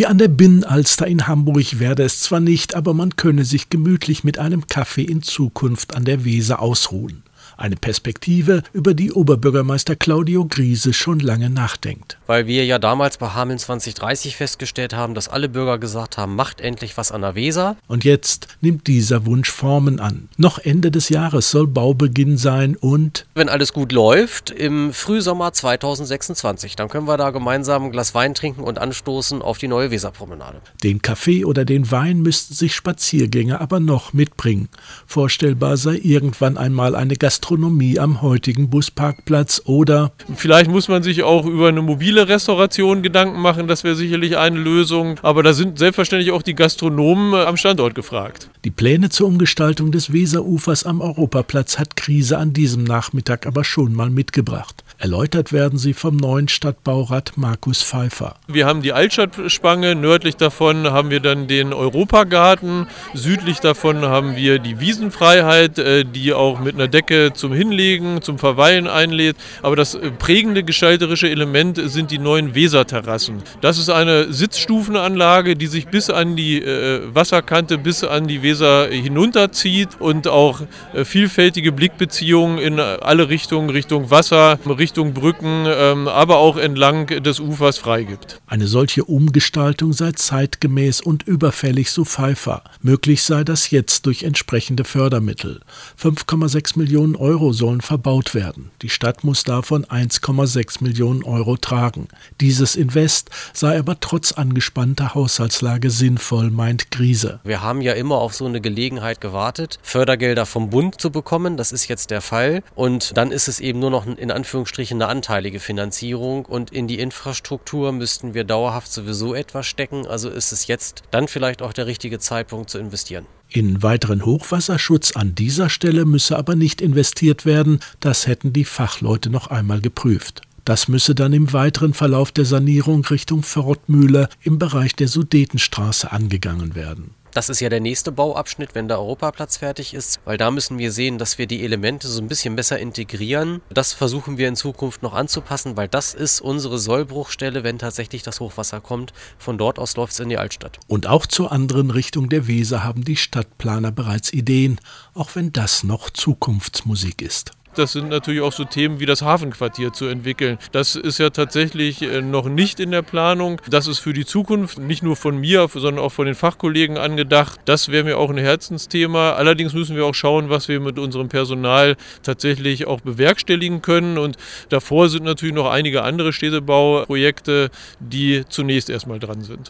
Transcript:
Wie an der Binnenalster in Hamburg werde es zwar nicht, aber man könne sich gemütlich mit einem Kaffee in Zukunft an der Weser ausruhen. Eine Perspektive, über die Oberbürgermeister Claudio Griese schon lange nachdenkt. Weil wir ja damals bei Hameln 2030 festgestellt haben, dass alle Bürger gesagt haben, macht endlich was an der Weser. Und jetzt nimmt dieser Wunsch Formen an. Noch Ende des Jahres soll Baubeginn sein und wenn alles gut läuft, im Frühsommer 2026. Dann können wir da gemeinsam ein Glas Wein trinken und anstoßen auf die neue Weserpromenade. Den Kaffee oder den Wein müssten sich Spaziergänger aber noch mitbringen. Vorstellbar sei irgendwann einmal eine Gastronomie Gastronomie am heutigen Busparkplatz oder vielleicht muss man sich auch über eine mobile Restauration Gedanken machen, das wäre sicherlich eine Lösung, aber da sind selbstverständlich auch die Gastronomen am Standort gefragt. Die Pläne zur Umgestaltung des Weserufers am Europaplatz hat Krise an diesem Nachmittag aber schon mal mitgebracht. Erläutert werden sie vom neuen Stadtbaurat Markus Pfeiffer. Wir haben die Altstadtspange, nördlich davon haben wir dann den Europagarten, südlich davon haben wir die Wiesenfreiheit, äh, die auch mit einer Decke zum Hinlegen, zum Verweilen einlädt. Aber das äh, prägende gestalterische Element sind die neuen Weserterrassen. Das ist eine Sitzstufenanlage, die sich bis an die äh, Wasserkante, bis an die Weser hinunterzieht und auch vielfältige Blickbeziehungen in alle Richtungen, Richtung Wasser, Richtung Richtung Brücken, ähm, aber auch entlang des Ufers freigibt. Eine solche Umgestaltung sei zeitgemäß und überfällig, so Pfeiffer. Möglich sei das jetzt durch entsprechende Fördermittel. 5,6 Millionen Euro sollen verbaut werden. Die Stadt muss davon 1,6 Millionen Euro tragen. Dieses Invest sei aber trotz angespannter Haushaltslage sinnvoll, meint Griese. Wir haben ja immer auf so eine Gelegenheit gewartet, Fördergelder vom Bund zu bekommen. Das ist jetzt der Fall. Und dann ist es eben nur noch in Anführungsstrichen Anführungsstrichen eine anteilige Finanzierung und in die Infrastruktur müssten wir dauerhaft sowieso etwas stecken. Also ist es jetzt dann vielleicht auch der richtige Zeitpunkt zu investieren. In weiteren Hochwasserschutz an dieser Stelle müsse aber nicht investiert werden, das hätten die Fachleute noch einmal geprüft. Das müsse dann im weiteren Verlauf der Sanierung Richtung Förrtmühle im Bereich der Sudetenstraße angegangen werden. Das ist ja der nächste Bauabschnitt, wenn der Europaplatz fertig ist, weil da müssen wir sehen, dass wir die Elemente so ein bisschen besser integrieren. Das versuchen wir in Zukunft noch anzupassen, weil das ist unsere Sollbruchstelle, wenn tatsächlich das Hochwasser kommt. Von dort aus läuft es in die Altstadt. Und auch zur anderen Richtung der Weser haben die Stadtplaner bereits Ideen, auch wenn das noch Zukunftsmusik ist. Das sind natürlich auch so Themen wie das Hafenquartier zu entwickeln. Das ist ja tatsächlich äh, noch nicht in der Planung. Das ist für die Zukunft nicht nur von mir, sondern auch von den Fachkollegen angedacht. Das wäre mir auch ein Herzensthema. Allerdings müssen wir auch schauen, was wir mit unserem Personal tatsächlich auch bewerkstelligen können. Und davor sind natürlich noch einige andere Städtebauprojekte, die zunächst erstmal dran sind.